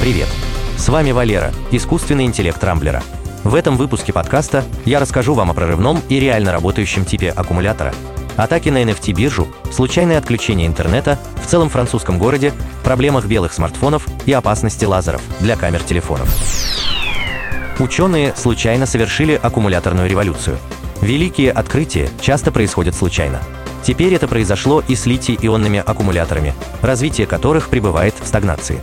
Привет! С вами Валера, искусственный интеллект Рамблера. В этом выпуске подкаста я расскажу вам о прорывном и реально работающем типе аккумулятора, атаки на NFT-биржу, случайное отключение интернета в целом французском городе, проблемах белых смартфонов и опасности лазеров для камер телефонов. Ученые случайно совершили аккумуляторную революцию. Великие открытия часто происходят случайно. Теперь это произошло и с литий-ионными аккумуляторами, развитие которых пребывает в стагнации.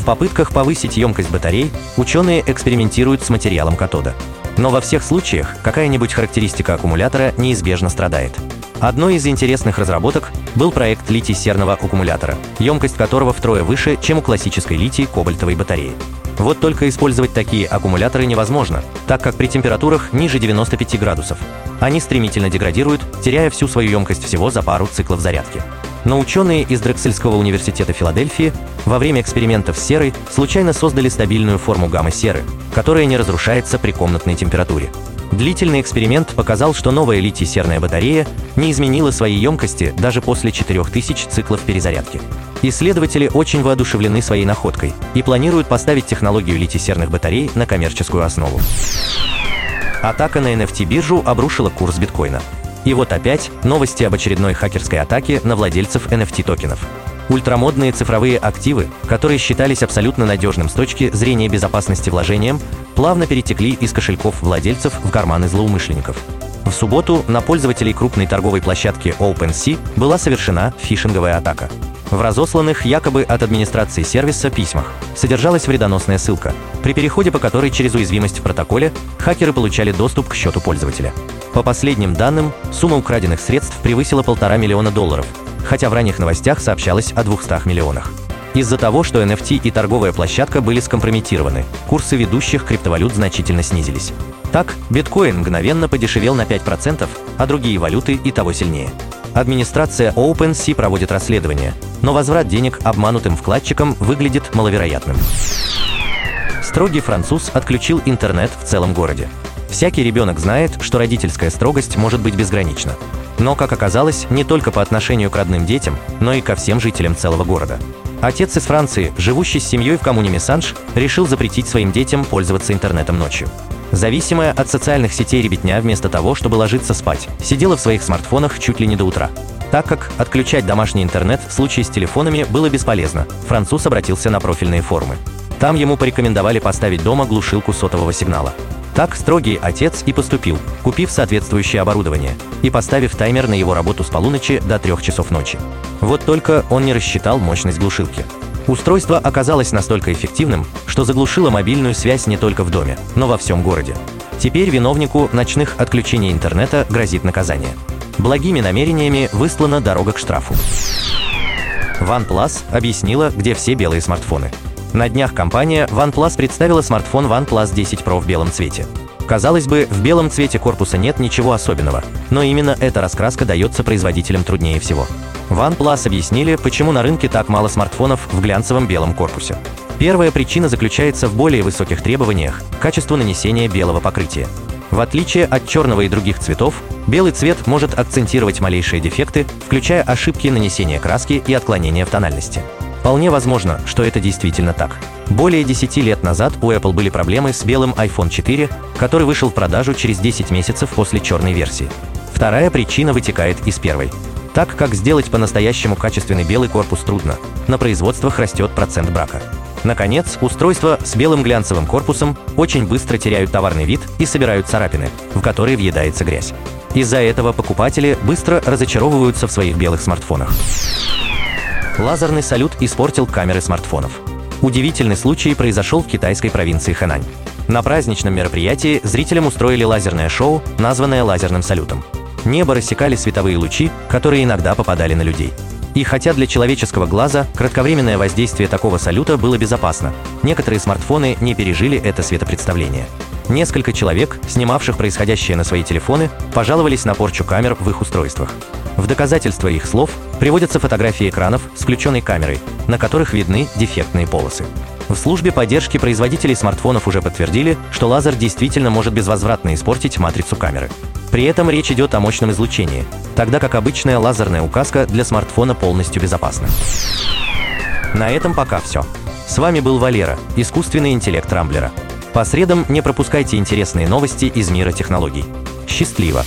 В попытках повысить емкость батарей ученые экспериментируют с материалом катода. Но во всех случаях какая-нибудь характеристика аккумулятора неизбежно страдает. Одной из интересных разработок был проект литий-серного аккумулятора, емкость которого втрое выше, чем у классической литий-кобальтовой батареи. Вот только использовать такие аккумуляторы невозможно, так как при температурах ниже 95 градусов. Они стремительно деградируют, теряя всю свою емкость всего за пару циклов зарядки. Но ученые из Дрексельского университета Филадельфии во время экспериментов с серой случайно создали стабильную форму гамма-серы, которая не разрушается при комнатной температуре. Длительный эксперимент показал, что новая литий-серная батарея не изменила своей емкости даже после 4000 циклов перезарядки. Исследователи очень воодушевлены своей находкой и планируют поставить технологию литий-серных батарей на коммерческую основу. Атака на NFT-биржу обрушила курс биткоина. И вот опять новости об очередной хакерской атаке на владельцев NFT-токенов. Ультрамодные цифровые активы, которые считались абсолютно надежным с точки зрения безопасности вложением, плавно перетекли из кошельков владельцев в карманы злоумышленников. В субботу на пользователей крупной торговой площадки OpenSea была совершена фишинговая атака. В разосланных якобы от администрации сервиса письмах содержалась вредоносная ссылка, при переходе по которой через уязвимость в протоколе хакеры получали доступ к счету пользователя. По последним данным, сумма украденных средств превысила полтора миллиона долларов, хотя в ранних новостях сообщалось о 200 миллионах. Из-за того, что NFT и торговая площадка были скомпрометированы, курсы ведущих криптовалют значительно снизились. Так, биткоин мгновенно подешевел на 5%, а другие валюты и того сильнее. Администрация OpenSea проводит расследование, но возврат денег обманутым вкладчикам выглядит маловероятным. Строгий француз отключил интернет в целом городе. Всякий ребенок знает, что родительская строгость может быть безгранична. Но, как оказалось, не только по отношению к родным детям, но и ко всем жителям целого города. Отец из Франции, живущий с семьей в коммуне Мессанж, решил запретить своим детям пользоваться интернетом ночью. Зависимая от социальных сетей ребятня вместо того, чтобы ложиться спать, сидела в своих смартфонах чуть ли не до утра. Так как отключать домашний интернет в случае с телефонами было бесполезно, француз обратился на профильные форумы. Там ему порекомендовали поставить дома глушилку сотового сигнала. Так строгий отец и поступил, купив соответствующее оборудование и поставив таймер на его работу с полуночи до трех часов ночи. Вот только он не рассчитал мощность глушилки. Устройство оказалось настолько эффективным, что заглушило мобильную связь не только в доме, но во всем городе. Теперь виновнику ночных отключений интернета грозит наказание. Благими намерениями выслана дорога к штрафу. OnePlus объяснила, где все белые смартфоны. На днях компания OnePlus представила смартфон OnePlus 10 Pro в белом цвете. Казалось бы, в белом цвете корпуса нет ничего особенного, но именно эта раскраска дается производителям труднее всего. OnePlus объяснили, почему на рынке так мало смартфонов в глянцевом белом корпусе. Первая причина заключается в более высоких требованиях к качеству нанесения белого покрытия. В отличие от черного и других цветов, белый цвет может акцентировать малейшие дефекты, включая ошибки нанесения краски и отклонения в тональности. Вполне возможно, что это действительно так. Более 10 лет назад у Apple были проблемы с белым iPhone 4, который вышел в продажу через 10 месяцев после черной версии. Вторая причина вытекает из первой. Так как сделать по-настоящему качественный белый корпус трудно, на производствах растет процент брака. Наконец, устройства с белым глянцевым корпусом очень быстро теряют товарный вид и собирают царапины, в которые въедается грязь. Из-за этого покупатели быстро разочаровываются в своих белых смартфонах. Лазерный салют испортил камеры смартфонов. Удивительный случай произошел в китайской провинции Хэнань. На праздничном мероприятии зрителям устроили лазерное шоу, названное лазерным салютом. Небо рассекали световые лучи, которые иногда попадали на людей. И хотя для человеческого глаза кратковременное воздействие такого салюта было безопасно, некоторые смартфоны не пережили это светопредставление. Несколько человек, снимавших происходящее на свои телефоны, пожаловались на порчу камер в их устройствах. В доказательство их слов приводятся фотографии экранов с включенной камерой, на которых видны дефектные полосы. В службе поддержки производителей смартфонов уже подтвердили, что лазер действительно может безвозвратно испортить матрицу камеры. При этом речь идет о мощном излучении, тогда как обычная лазерная указка для смартфона полностью безопасна. На этом пока все. С вами был Валера, искусственный интеллект Рамблера. По средам не пропускайте интересные новости из мира технологий. Счастливо!